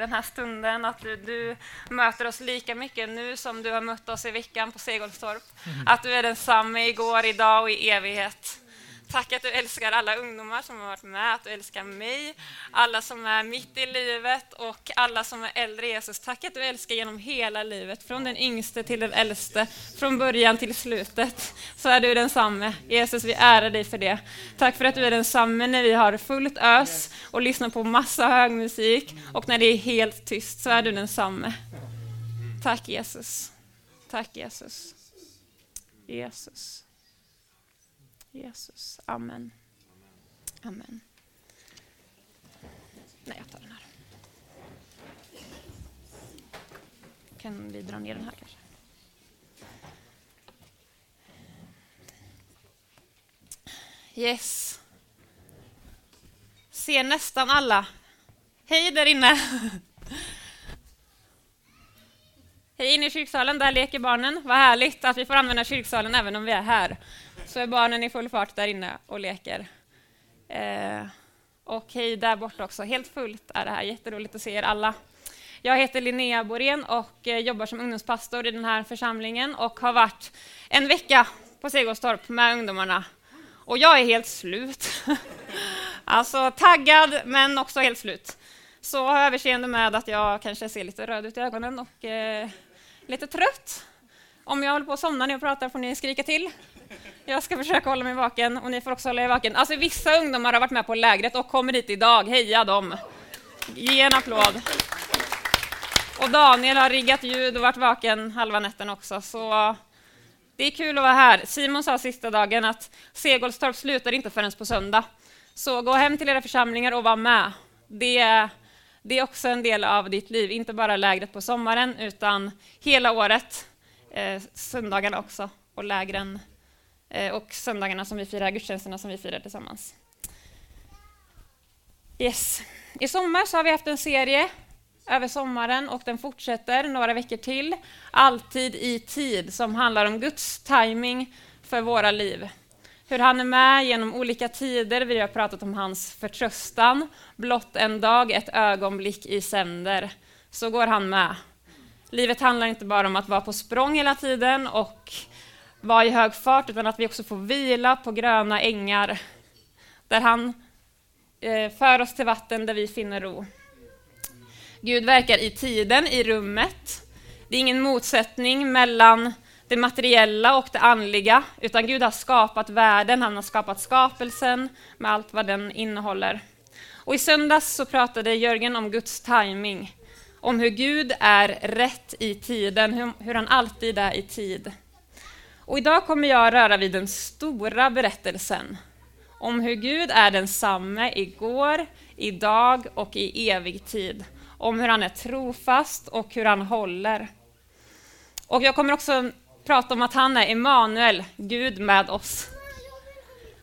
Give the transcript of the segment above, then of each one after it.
den här stunden, att du, du, möter oss lika mycket nu som du har mött oss i veckan på Segolstorp. Mm. Att du är densamme igår, idag och i evighet. Tack att du älskar alla ungdomar som har varit med, att du älskar mig, alla som är mitt i livet och alla som är äldre Jesus. Tack att du älskar genom hela livet, från den yngste till den äldste, från början till slutet. Så är du densamme. Jesus, vi ärar dig för det. Tack för att du är densamme när vi har fullt ös och lyssnar på massa hög musik och när det är helt tyst så är du densamme. Tack Jesus. Tack Jesus. Jesus. Jesus. Amen. Amen. Nej, jag tar den här. Kan vi dra ner den här kanske? Yes. Ser nästan alla. Hej där inne! in inne i kyrksalen, där leker barnen. Vad härligt att vi får använda kyrksalen även om vi är här så är barnen i full fart där inne och leker. Eh, och hej där borta också, helt fullt är det här, jätteroligt att se er alla. Jag heter Linnea Borén och eh, jobbar som ungdomspastor i den här församlingen och har varit en vecka på Segelstorp med ungdomarna. Och jag är helt slut. alltså taggad, men också helt slut. Så ha överseende med att jag kanske ser lite röd ut i ögonen och eh, lite trött. Om jag håller på att somna när jag pratar får ni skrika till. Jag ska försöka hålla mig vaken och ni får också hålla er vaken. Alltså vissa ungdomar har varit med på lägret och kommer hit idag. Heja dem! Ge en applåd. Och Daniel har riggat ljud och varit vaken halva natten också, så det är kul att vara här. Simon sa sista dagen att Segolstorp slutar inte förrän på söndag. Så gå hem till era församlingar och var med. Det, det är också en del av ditt liv, inte bara lägret på sommaren, utan hela året. Eh, söndagarna också, och lägren Eh, och söndagarna som vi firar, gudstjänsterna som vi firar tillsammans. Yes. I sommar så har vi haft en serie över sommaren och den fortsätter några veckor till. Alltid i tid, som handlar om Guds timing för våra liv. Hur han är med genom olika tider. Vi har pratat om hans förtröstan. Blott en dag, ett ögonblick i sänder. Så går han med. Livet handlar inte bara om att vara på språng hela tiden och vara i hög fart, utan att vi också får vila på gröna ängar där han eh, för oss till vatten där vi finner ro. Gud verkar i tiden, i rummet. Det är ingen motsättning mellan det materiella och det andliga, utan Gud har skapat världen, han har skapat skapelsen med allt vad den innehåller. Och I söndags så pratade Jörgen om Guds timing, om hur Gud är rätt i tiden, hur, hur han alltid är i tid. Och idag kommer jag röra vid den stora berättelsen om hur Gud är densamme igår, idag och i evig tid. Om hur han är trofast och hur han håller. Och jag kommer också prata om att han är Emanuel, Gud med oss.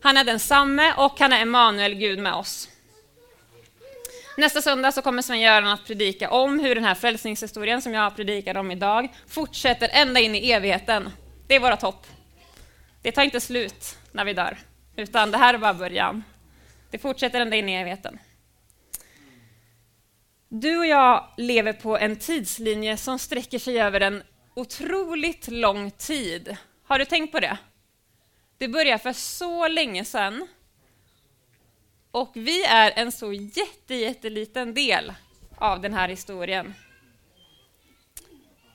Han är densamme och han är Emanuel, Gud med oss. Nästa söndag så kommer Sven-Göran att predika om hur den här frälsningshistorien som jag predikar om idag fortsätter ända in i evigheten. Det är vårt hopp. Det tar inte slut när vi dör, utan det här är bara början. Det fortsätter ända in i evigheten. Du och jag lever på en tidslinje som sträcker sig över en otroligt lång tid. Har du tänkt på det? Det börjar för så länge sedan. Och vi är en så jätte, jätteliten del av den här historien.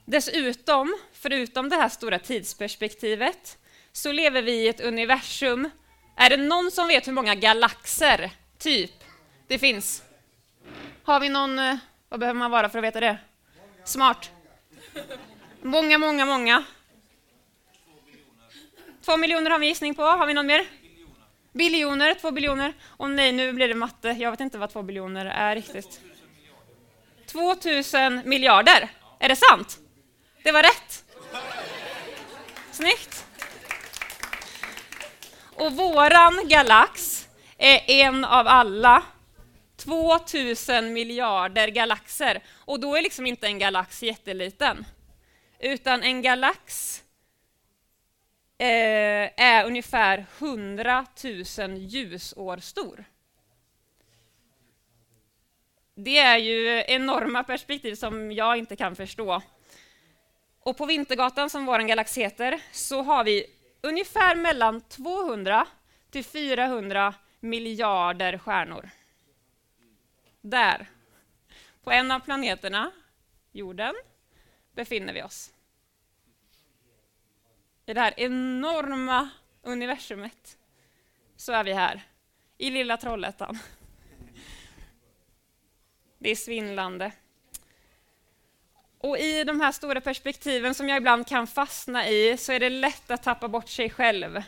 Dessutom, förutom det här stora tidsperspektivet, så lever vi i ett universum. Är det någon som vet hur många galaxer, typ, det finns? Har vi någon, eh, vad behöver man vara för att veta det? Smart. Många, många, många. Två miljoner har vi gissning på. Har vi någon mer? Biljoner, två biljoner. Och nej, nu blir det matte. Jag vet inte vad två biljoner är riktigt. 2000 miljarder. Är det sant? Det var rätt. Snyggt. Och våran galax är en av alla 2000 miljarder galaxer. Och då är liksom inte en galax jätteliten, utan en galax eh, är ungefär 100 000 ljusår stor. det är ju enorma perspektiv som jag inte kan förstå. Och på Vintergatan, som vår galax heter, så har vi ungefär mellan 200 till 400 miljarder stjärnor. Där, på en av planeterna, jorden, befinner vi oss. I det här enorma universumet så är vi här, i lilla Trollhättan. Det är svindlande. Och i de här stora perspektiven som jag ibland kan fastna i så är det lätt att tappa bort sig själv.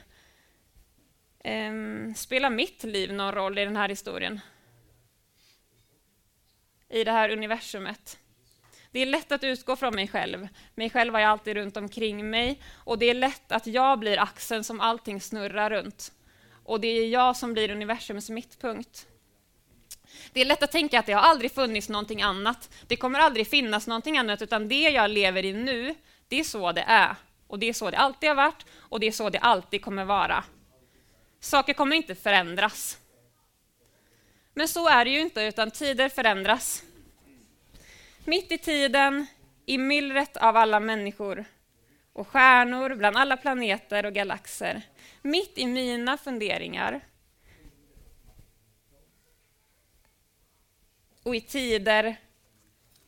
Ehm, spelar mitt liv någon roll i den här historien? I det här universumet? Det är lätt att utgå från mig själv. Mig själv har jag alltid runt omkring mig och det är lätt att jag blir axeln som allting snurrar runt. Och det är jag som blir universums mittpunkt. Det är lätt att tänka att det har aldrig funnits någonting annat. Det kommer aldrig finnas någonting annat, utan det jag lever i nu, det är så det är. Och det är så det alltid har varit, och det är så det alltid kommer vara. Saker kommer inte förändras. Men så är det ju inte, utan tider förändras. Mitt i tiden, i myllret av alla människor och stjärnor bland alla planeter och galaxer, mitt i mina funderingar och i tider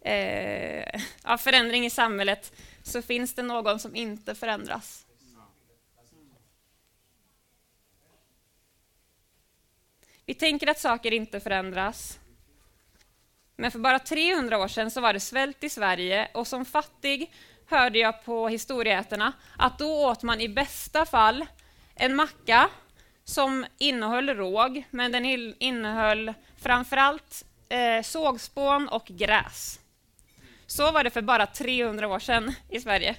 eh, av förändring i samhället så finns det någon som inte förändras. Vi tänker att saker inte förändras. Men för bara 300 år sedan så var det svält i Sverige och som fattig hörde jag på historieätarna att då åt man i bästa fall en macka som innehöll råg, men den innehöll framförallt eh, sågspån och gräs. Så var det för bara 300 år sedan i Sverige.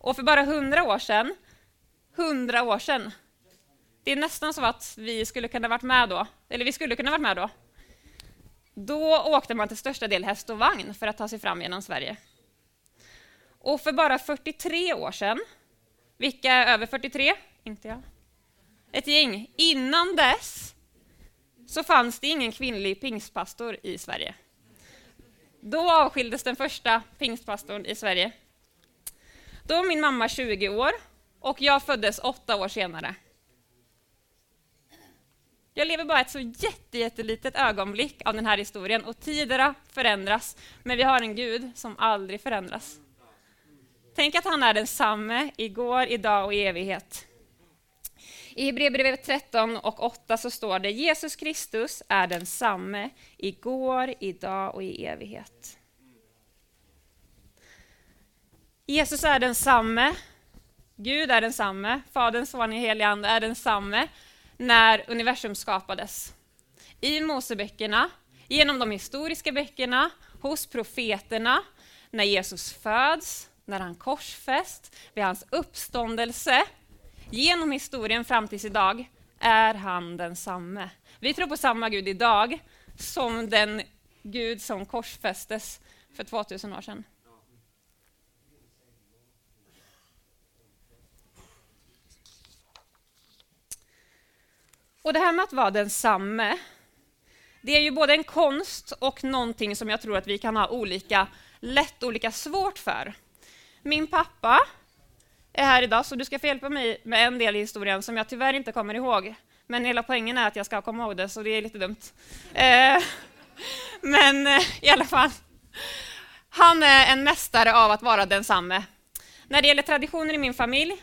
Och för bara 100 år sedan, 100 år sedan, det är nästan så att vi skulle kunna varit med då, eller vi skulle kunna varit med då. Då åkte man till största del häst och vagn för att ta sig fram genom Sverige. Och för bara 43 år sedan, vilka är över 43? Inte jag. Ett gäng. Innan dess så fanns det ingen kvinnlig pingstpastor i Sverige. Då avskildes den första pingstpastorn i Sverige. Då var min mamma 20 år och jag föddes åtta år senare. Jag lever bara ett så jätte, jättelitet ögonblick av den här historien och tiderna förändras, men vi har en Gud som aldrig förändras. Tänk att han är densamme igår, idag och i evighet. I Hebreerbrevet 13 och 8 så står det Jesus Kristus är densamme igår, idag och i evighet. Jesus är densamme, Gud är densamme, Fadern, Sonen och helige Ande är densamme när universum skapades. I Moseböckerna, genom de historiska böckerna, hos profeterna, när Jesus föds, när han korsfäst, vid hans uppståndelse, genom historien fram tills idag, är han densamme. Vi tror på samma Gud idag som den Gud som korsfästes för 2000 år sedan. Och det här med att vara densamme, det är ju både en konst och någonting som jag tror att vi kan ha olika lätt och olika svårt för. Min pappa är här idag, så du ska få hjälpa mig med en del i historien som jag tyvärr inte kommer ihåg. Men hela poängen är att jag ska komma ihåg det, så det är lite dumt. Eh, men eh, i alla fall, han är en mästare av att vara densamme. När det gäller traditioner i min familj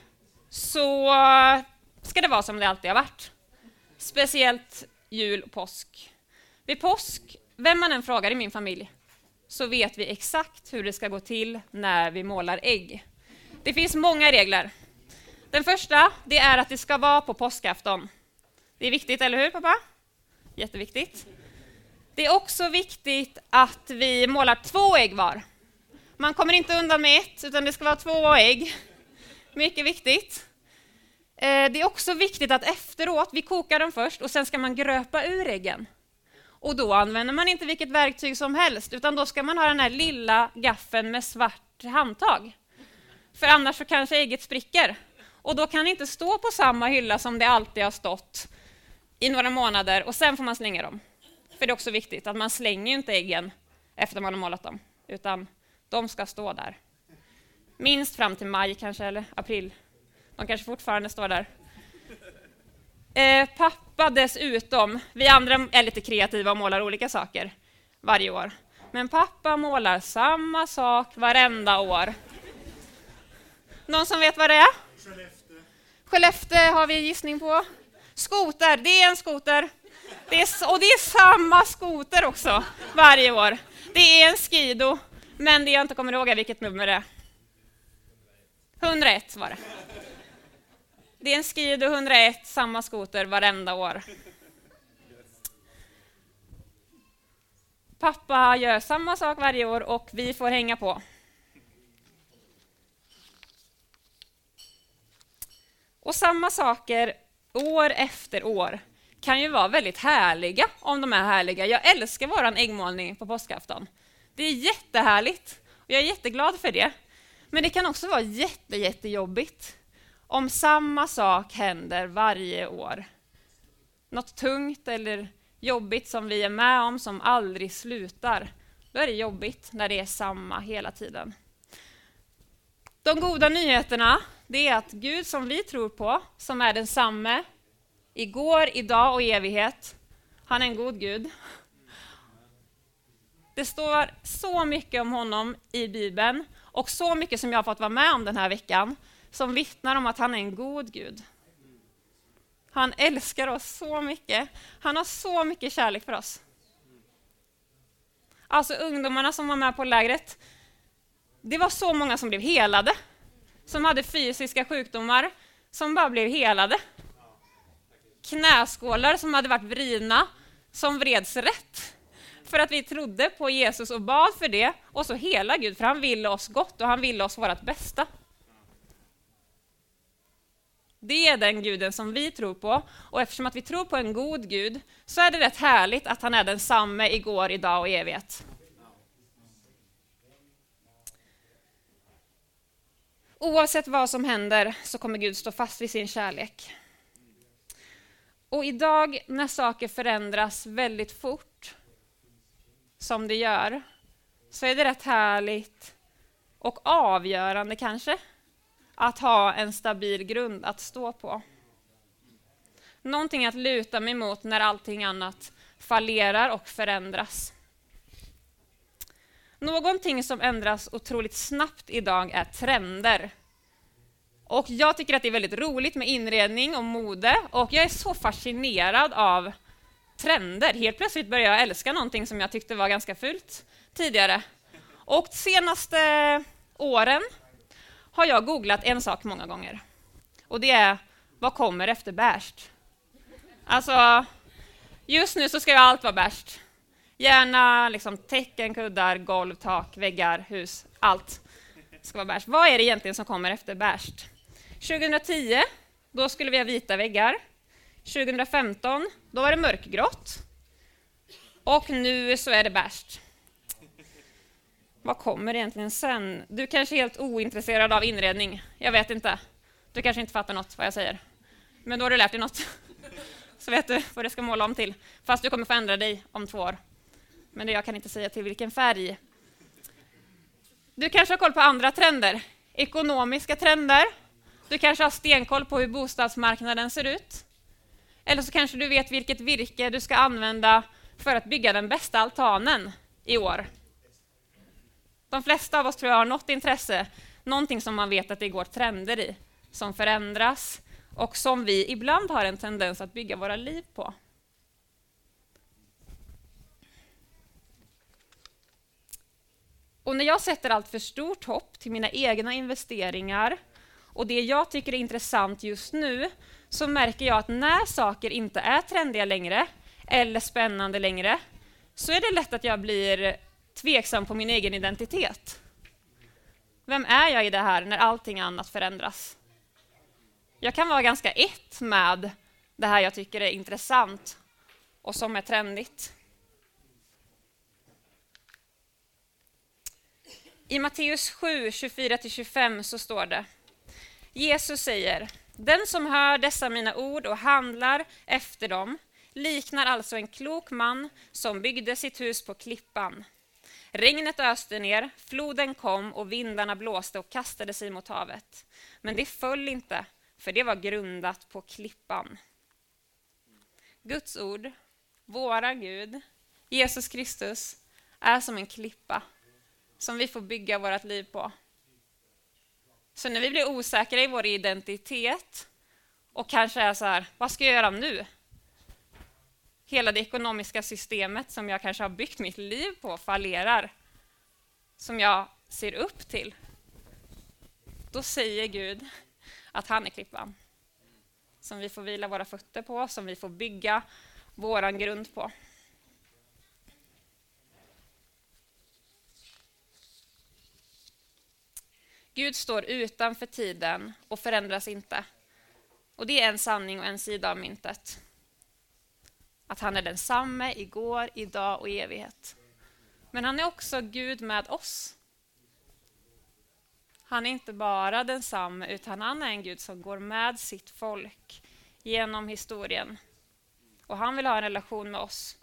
så ska det vara som det alltid har varit. Speciellt jul och påsk. Vid påsk, vem man än frågar i min familj, så vet vi exakt hur det ska gå till när vi målar ägg. Det finns många regler. Den första, det är att det ska vara på påskafton. Det är viktigt, eller hur pappa? Jätteviktigt. Det är också viktigt att vi målar två ägg var. Man kommer inte undan med ett, utan det ska vara två ägg. Mycket viktigt. Eh, det är också viktigt att efteråt, vi kokar dem först och sen ska man gröpa ur äggen. Och då använder man inte vilket verktyg som helst, utan då ska man ha den här lilla gaffeln med svart handtag. För annars så kanske ägget spricker. Och då kan det inte stå på samma hylla som det alltid har stått i några månader och sen får man slänga dem. För det är också viktigt att man slänger inte äggen efter man har målat dem, utan de ska stå där. Minst fram till maj kanske, eller april. De kanske fortfarande står där. Eh, pappa dessutom, vi andra är lite kreativa och målar olika saker varje år. Men pappa målar samma sak varenda år. Någon som vet vad det är? Skellefteå. Skellefteå har vi en gissning på. Skoter, det är en skoter. Det är, och det är samma skoter också varje år. Det är en Skido, men det jag inte kommer ihåg är vilket nummer det är. 101 var det. Det är en Skido 101, samma skoter varenda år. Pappa gör samma sak varje år och vi får hänga på. Och samma saker år efter år kan ju vara väldigt härliga, om de är härliga. Jag älskar vår äggmålning på påskafton. Det är jättehärligt och jag är jätteglad för det. Men det kan också vara jätte, jättejobbigt om samma sak händer varje år. Något tungt eller jobbigt som vi är med om som aldrig slutar. Då är det jobbigt när det är samma hela tiden. De goda nyheterna det är att Gud som vi tror på, som är densamme igår, idag och i evighet, han är en god Gud. Det står så mycket om honom i Bibeln och så mycket som jag har fått vara med om den här veckan som vittnar om att han är en god Gud. Han älskar oss så mycket. Han har så mycket kärlek för oss. Alltså ungdomarna som var med på lägret, det var så många som blev helade, som hade fysiska sjukdomar, som bara blev helade. Knäskålar som hade varit vridna, som vreds rätt för att vi trodde på Jesus och bad för det, och så hela Gud, för han ville oss gott och han ville oss vårt bästa. Det är den guden som vi tror på, och eftersom att vi tror på en god Gud så är det rätt härligt att han är densamme igår, idag och i evighet. Oavsett vad som händer så kommer Gud stå fast vid sin kärlek. Och idag när saker förändras väldigt fort, som det gör, så är det rätt härligt och avgörande kanske att ha en stabil grund att stå på. Någonting att luta mig mot när allting annat fallerar och förändras. Någonting som ändras otroligt snabbt idag är trender. Och jag tycker att det är väldigt roligt med inredning och mode och jag är så fascinerad av trender. Helt plötsligt börjar jag älska någonting som jag tyckte var ganska fult tidigare. Och de senaste åren har jag googlat en sak många gånger. Och det är, vad kommer efter bärst? Alltså, just nu så ska ju allt vara bärst. Gärna liksom tecken, kuddar, golv, tak, väggar, hus, allt ska vara bärst. Vad är det egentligen som kommer efter bärst? 2010, då skulle vi ha vita väggar. 2015, då var det mörkgrått. Och nu så är det bärst. Vad kommer egentligen sen? Du kanske är helt ointresserad av inredning. Jag vet inte. Du kanske inte fattar något vad jag säger. Men då har du lärt dig något. Så vet du vad du ska måla om till. Fast du kommer få ändra dig om två år. Men det jag kan inte säga till vilken färg. Du kanske har koll på andra trender. Ekonomiska trender. Du kanske har stenkoll på hur bostadsmarknaden ser ut. Eller så kanske du vet vilket virke du ska använda för att bygga den bästa altanen i år. De flesta av oss tror jag har något intresse, någonting som man vet att det går trender i, som förändras och som vi ibland har en tendens att bygga våra liv på. Och när jag sätter allt för stort hopp till mina egna investeringar och det jag tycker är intressant just nu, så märker jag att när saker inte är trendiga längre, eller spännande längre, så är det lätt att jag blir tveksam på min egen identitet. Vem är jag i det här när allting annat förändras? Jag kan vara ganska ett med det här jag tycker är intressant och som är trendigt. I Matteus 7, 24-25 så står det Jesus säger Den som hör dessa mina ord och handlar efter dem liknar alltså en klok man som byggde sitt hus på klippan. Regnet öste ner, floden kom och vindarna blåste och kastade sig mot havet. Men det föll inte, för det var grundat på klippan. Guds ord, våra Gud, Jesus Kristus, är som en klippa som vi får bygga vårt liv på. Så när vi blir osäkra i vår identitet och kanske är så här, vad ska jag göra nu? Hela det ekonomiska systemet som jag kanske har byggt mitt liv på fallerar, som jag ser upp till. Då säger Gud att han är klippan som vi får vila våra fötter på, som vi får bygga vår grund på. Gud står utanför tiden och förändras inte. Och det är en sanning och en sida av myntet. Att han är densamme igår, idag och i evighet. Men han är också Gud med oss. Han är inte bara densamme, utan han är en Gud som går med sitt folk genom historien. Och han vill ha en relation med oss.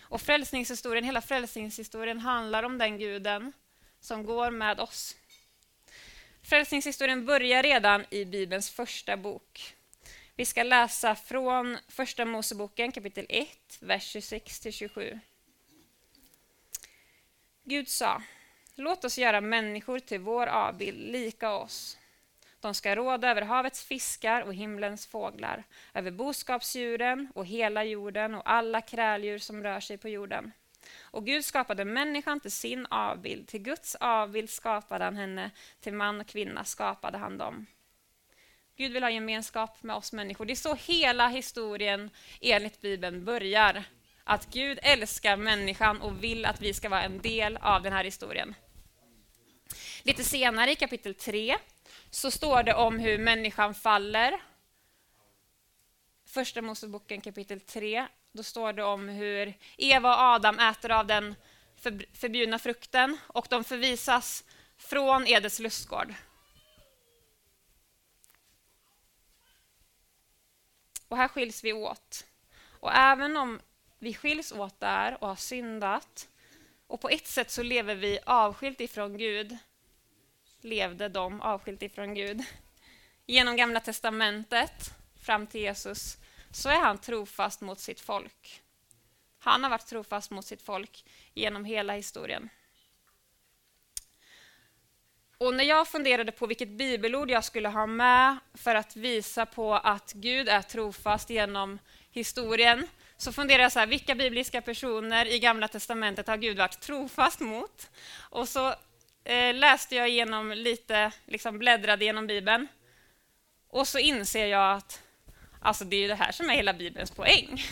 Och frälsningshistorien, hela frälsningshistorien handlar om den guden som går med oss. Frälsningshistorien börjar redan i Bibelns första bok. Vi ska läsa från Första Moseboken kapitel 1, vers 26-27. Gud sa, låt oss göra människor till vår avbild, lika oss. De ska råda över havets fiskar och himlens fåglar, över boskapsdjuren och hela jorden och alla kräldjur som rör sig på jorden. Och Gud skapade människan till sin avbild, till Guds avbild skapade han henne, till man och kvinna skapade han dem. Gud vill ha gemenskap med oss människor. Det är så hela historien enligt Bibeln börjar. Att Gud älskar människan och vill att vi ska vara en del av den här historien. Lite senare i kapitel 3 så står det om hur människan faller. Första Moseboken kapitel 3 då står det om hur Eva och Adam äter av den förbjudna frukten och de förvisas från Edens lustgård. Och här skiljs vi åt. Och även om vi skiljs åt där och har syndat och på ett sätt så lever vi avskilt ifrån Gud, levde de avskilt ifrån Gud. Genom Gamla testamentet fram till Jesus så är han trofast mot sitt folk. Han har varit trofast mot sitt folk genom hela historien. Och när jag funderade på vilket bibelord jag skulle ha med för att visa på att Gud är trofast genom historien, så funderade jag så här, vilka bibliska personer i Gamla Testamentet har Gud varit trofast mot? Och så eh, läste jag igenom lite, liksom bläddrade genom Bibeln. Och så inser jag att Alltså det är ju det här som är hela Bibelns poäng.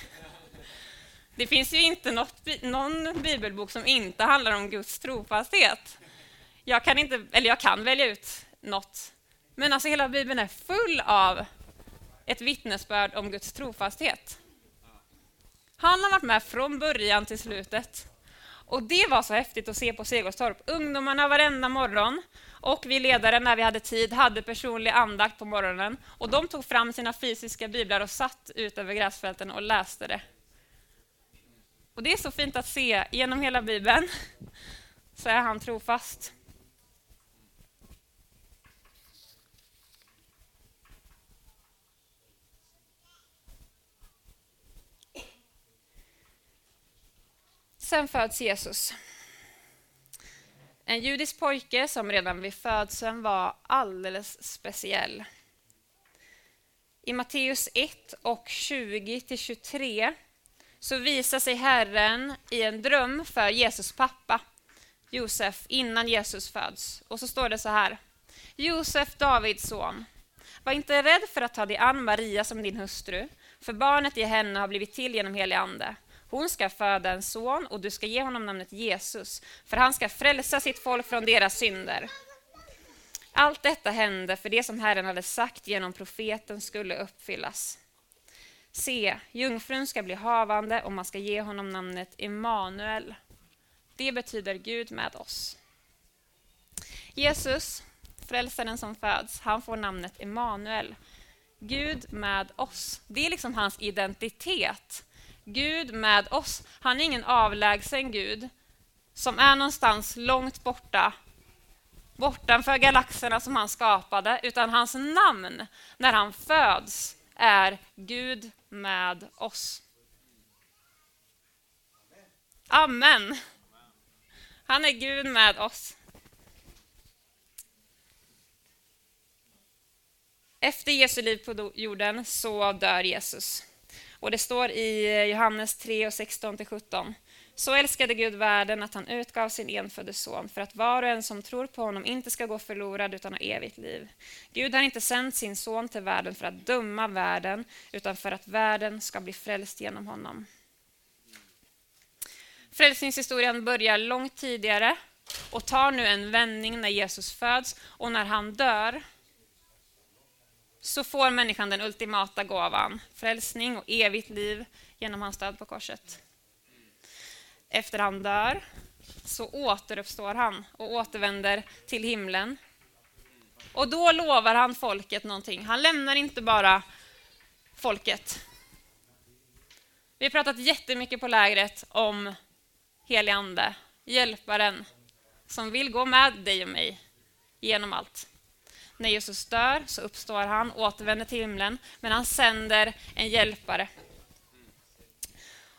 Det finns ju inte något, någon bibelbok som inte handlar om Guds trofasthet. Jag kan, inte, eller jag kan välja ut något, men alltså hela Bibeln är full av ett vittnesbörd om Guds trofasthet. Han har varit med från början till slutet. Och det var så häftigt att se på Segerstorp. Ungdomarna varenda morgon och vi ledare, när vi hade tid, hade personlig andakt på morgonen. Och de tog fram sina fysiska biblar och satt ut över gräsfälten och läste det. Och det är så fint att se, genom hela Bibeln så är han trofast. Sen föds Jesus. En judisk pojke som redan vid födseln var alldeles speciell. I Matteus 1 och 20-23 så visar sig Herren i en dröm för Jesus pappa, Josef, innan Jesus föds. Och så står det så här. Josef, Davids son, var inte rädd för att ta dig an Maria som din hustru, för barnet i henne har blivit till genom helig ande. Hon ska föda en son och du ska ge honom namnet Jesus, för han ska frälsa sitt folk från deras synder. Allt detta hände för det som Herren hade sagt genom profeten skulle uppfyllas. Se, jungfrun ska bli havande och man ska ge honom namnet Immanuel. Det betyder Gud med oss. Jesus, frälsaren som föds, han får namnet Immanuel. Gud med oss. Det är liksom hans identitet. Gud med oss. Han är ingen avlägsen Gud som är någonstans långt borta, bortanför galaxerna som han skapade, utan hans namn när han föds är Gud med oss. Amen. Han är Gud med oss. Efter Jesu liv på jorden så dör Jesus. Och Det står i eh, Johannes 3 och 16-17. Så älskade Gud världen att han utgav sin enfödde son för att var och en som tror på honom inte ska gå förlorad utan ha evigt liv. Gud har inte sänt sin son till världen för att döma världen utan för att världen ska bli frälst genom honom. Frälsningshistorien börjar långt tidigare och tar nu en vändning när Jesus föds och när han dör så får människan den ultimata gåvan, frälsning och evigt liv genom hans död på korset. Efter han dör så återuppstår han och återvänder till himlen. Och då lovar han folket någonting. Han lämnar inte bara folket. Vi har pratat jättemycket på lägret om helig ande, hjälparen som vill gå med dig och mig genom allt. När Jesus dör så uppstår han, återvänder till himlen, men han sänder en hjälpare.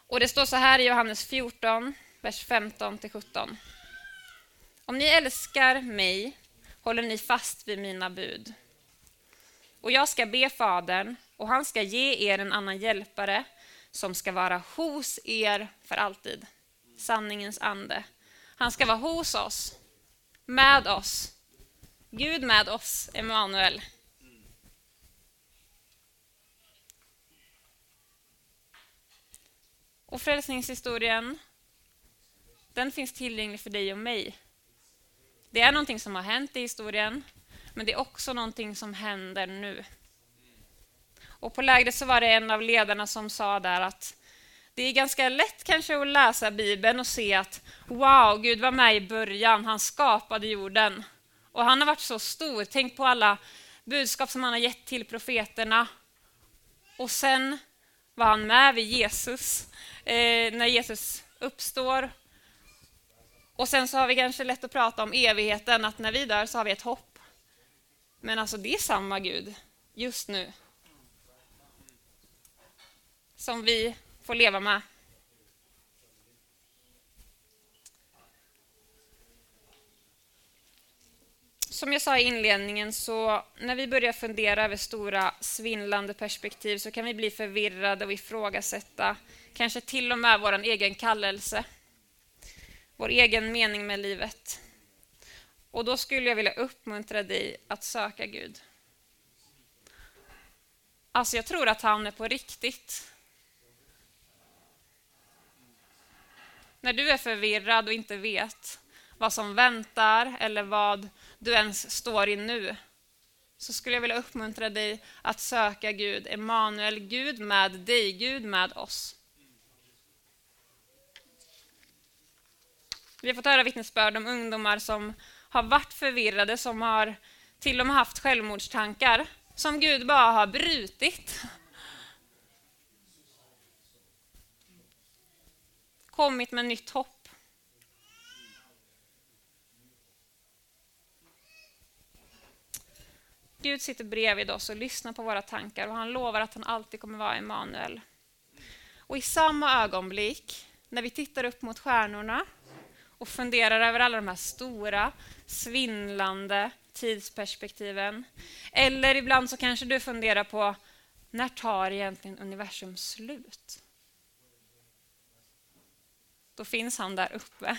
Och Det står så här i Johannes 14, vers 15-17. Om ni älskar mig håller ni fast vid mina bud. Och jag ska be Fadern, och han ska ge er en annan hjälpare som ska vara hos er för alltid. Sanningens ande. Han ska vara hos oss, med oss, Gud med oss, Emanuel. Och frälsningshistorien, den finns tillgänglig för dig och mig. Det är någonting som har hänt i historien, men det är också någonting som händer nu. Och på lägret så var det en av ledarna som sa där att det är ganska lätt kanske att läsa Bibeln och se att wow, Gud var med i början, han skapade jorden. Och han har varit så stor. Tänk på alla budskap som han har gett till profeterna. Och sen var han med vid Jesus, eh, när Jesus uppstår. Och sen så har vi kanske lätt att prata om evigheten, att när vi dör så har vi ett hopp. Men alltså det är samma Gud just nu. Som vi får leva med. Som jag sa i inledningen, så när vi börjar fundera över stora svindlande perspektiv så kan vi bli förvirrade och ifrågasätta kanske till och med vår egen kallelse, vår egen mening med livet. Och då skulle jag vilja uppmuntra dig att söka Gud. Alltså, jag tror att han är på riktigt. När du är förvirrad och inte vet vad som väntar eller vad du ens står i nu, så skulle jag vilja uppmuntra dig att söka Gud, Emanuel, Gud med dig, Gud med oss. Vi har fått höra vittnesbörd om ungdomar som har varit förvirrade, som har till och med haft självmordstankar, som Gud bara har brutit. Kommit med nytt hopp. Gud sitter bredvid oss och lyssnar på våra tankar och han lovar att han alltid kommer vara Emanuel. Och i samma ögonblick, när vi tittar upp mot stjärnorna och funderar över alla de här stora, svindlande tidsperspektiven. Eller ibland så kanske du funderar på när tar egentligen universum slut? Då finns han där uppe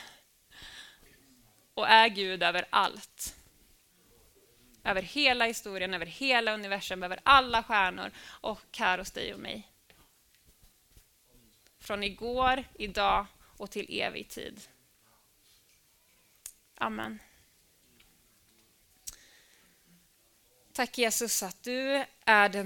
och är Gud över allt över hela historien, över hela universum, över alla stjärnor och här hos dig och mig. Från igår, idag och till evig tid. Amen. Tack Jesus att du är den